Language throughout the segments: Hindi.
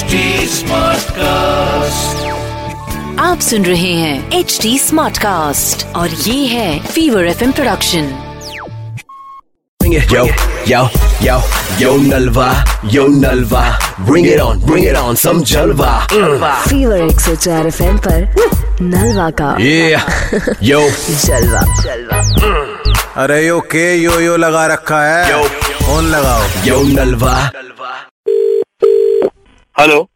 कास्ट आप सुन रहे हैं एच डी स्मार्ट कास्ट और ये है Fever F M production yo Fever एक सौ चार एफ़ एम पर नलवा का। यो अरे यो के यो यो लगा रखा है। फ़ोन लगाओ? Yo Nalwa hello.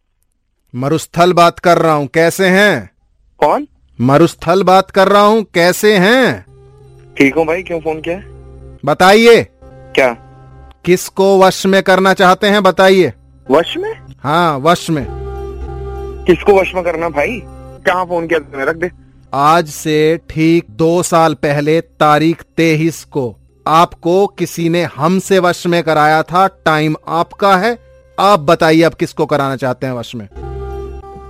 मरुस्थल बात कर रहा हूँ कैसे हैं? कौन? मरुस्थल बात कर रहा हूँ कैसे हैं? ठीक हूँ भाई क्यों फ़ोन किया? बताइए। क्या? किसको वश में करना चाहते हैं बताइए। वश में? हाँ वश में। किसको वश में करना भाई? कहाँ फ़ोन किया तुमने रख दे। आज से ठीक दो साल पहले तारीख तेईस को आपको किसी ने हमसे वश में कराया था टाइम आपका है आप बताइए आप किसको कराना चाहते हैं वश में?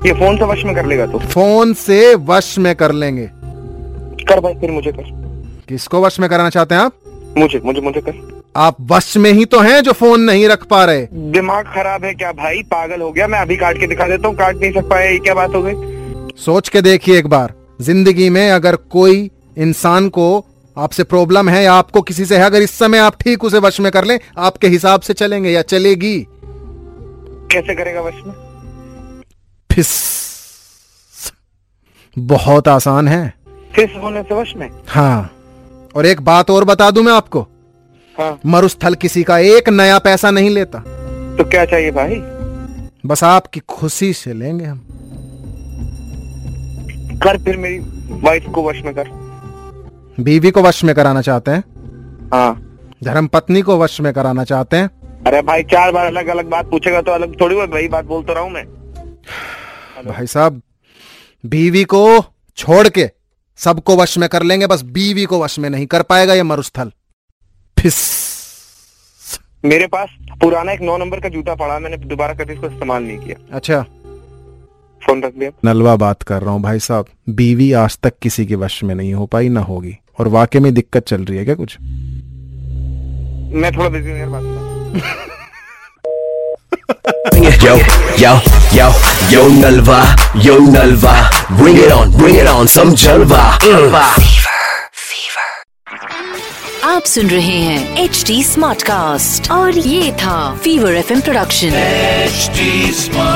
ये फ़ोन से वश में कर लेगा तो। फ़ोन से वश में कर लेंगे। कर भाई फिर मुझे कर। किसको वश में कराना चाहते हैं आप? मुझे मुझे मुझे कर। आप वश में ही तो हैं जो फ़ोन नहीं रख पा रहे। दिमाग खराब है क्या भाई? पागल हो गया। मैं अभी काट के दिखा देता हूँ काट नहीं सक पाया ये क्या बात हो गई? सोच के देखिए एक बार। ज़िंदगी में अगर कोई इंसान को आपसे प्रॉब्लम है या आपको किसी से है अगर इस समय आप ठीक उसे वश में कर लें आपके हिसाब से चलेंगे या चलेगी। कैसे करेगा वश में? फिस। बहुत आसान है। फिस होने से वश में? हाँ। और एक बात और बता दूँ मैं आपको? हाँ। मरुस्थल किसी का एक नया पैसा नहीं लेता। तो क्या चाहिए भाई? बस आपकी खुशी से लेंगे हम। कर फिर मेरी वाइफ को वश में कर। बीवी को वश में कराना चाहते हैं? हाँ। धर्म पत्नी को वश में कराना चाहते हैं? अरे भाई चार बार अलग अलग बात पूछेगा तो अलग थोड़ी बहुत वही बात बोलता रहा हूँ मैं। भाई साहब बीवी को छोड़ के सबको वश में कर लेंगे बस बीवी को वश में नहीं कर पाएगा ये मरुस्थल। फिस। मेरे पास पुराना एक नौ नंबर का जूता पड़ा मैंने दोबारा कभी इसको इस्तेमाल नहीं किया। अच्छा। फ़ोन रख दिया। नलवा बात कर रहा हूँ भाई साहब बीवी आज तक किसी के वश में नहीं हो पाई ना होगी। और वाकई में दिक्कत चल रही है क्या कुछ? मैं थोड़ा बिज़ी बात yo, yo, yo, yo Nalva, yo Nalva. Bring it on, bring it on, some Jalva. Mm. आप सुन रहे हैं एच डी स्मार्ट कास्ट और ये था Fever F production HD Smartcast.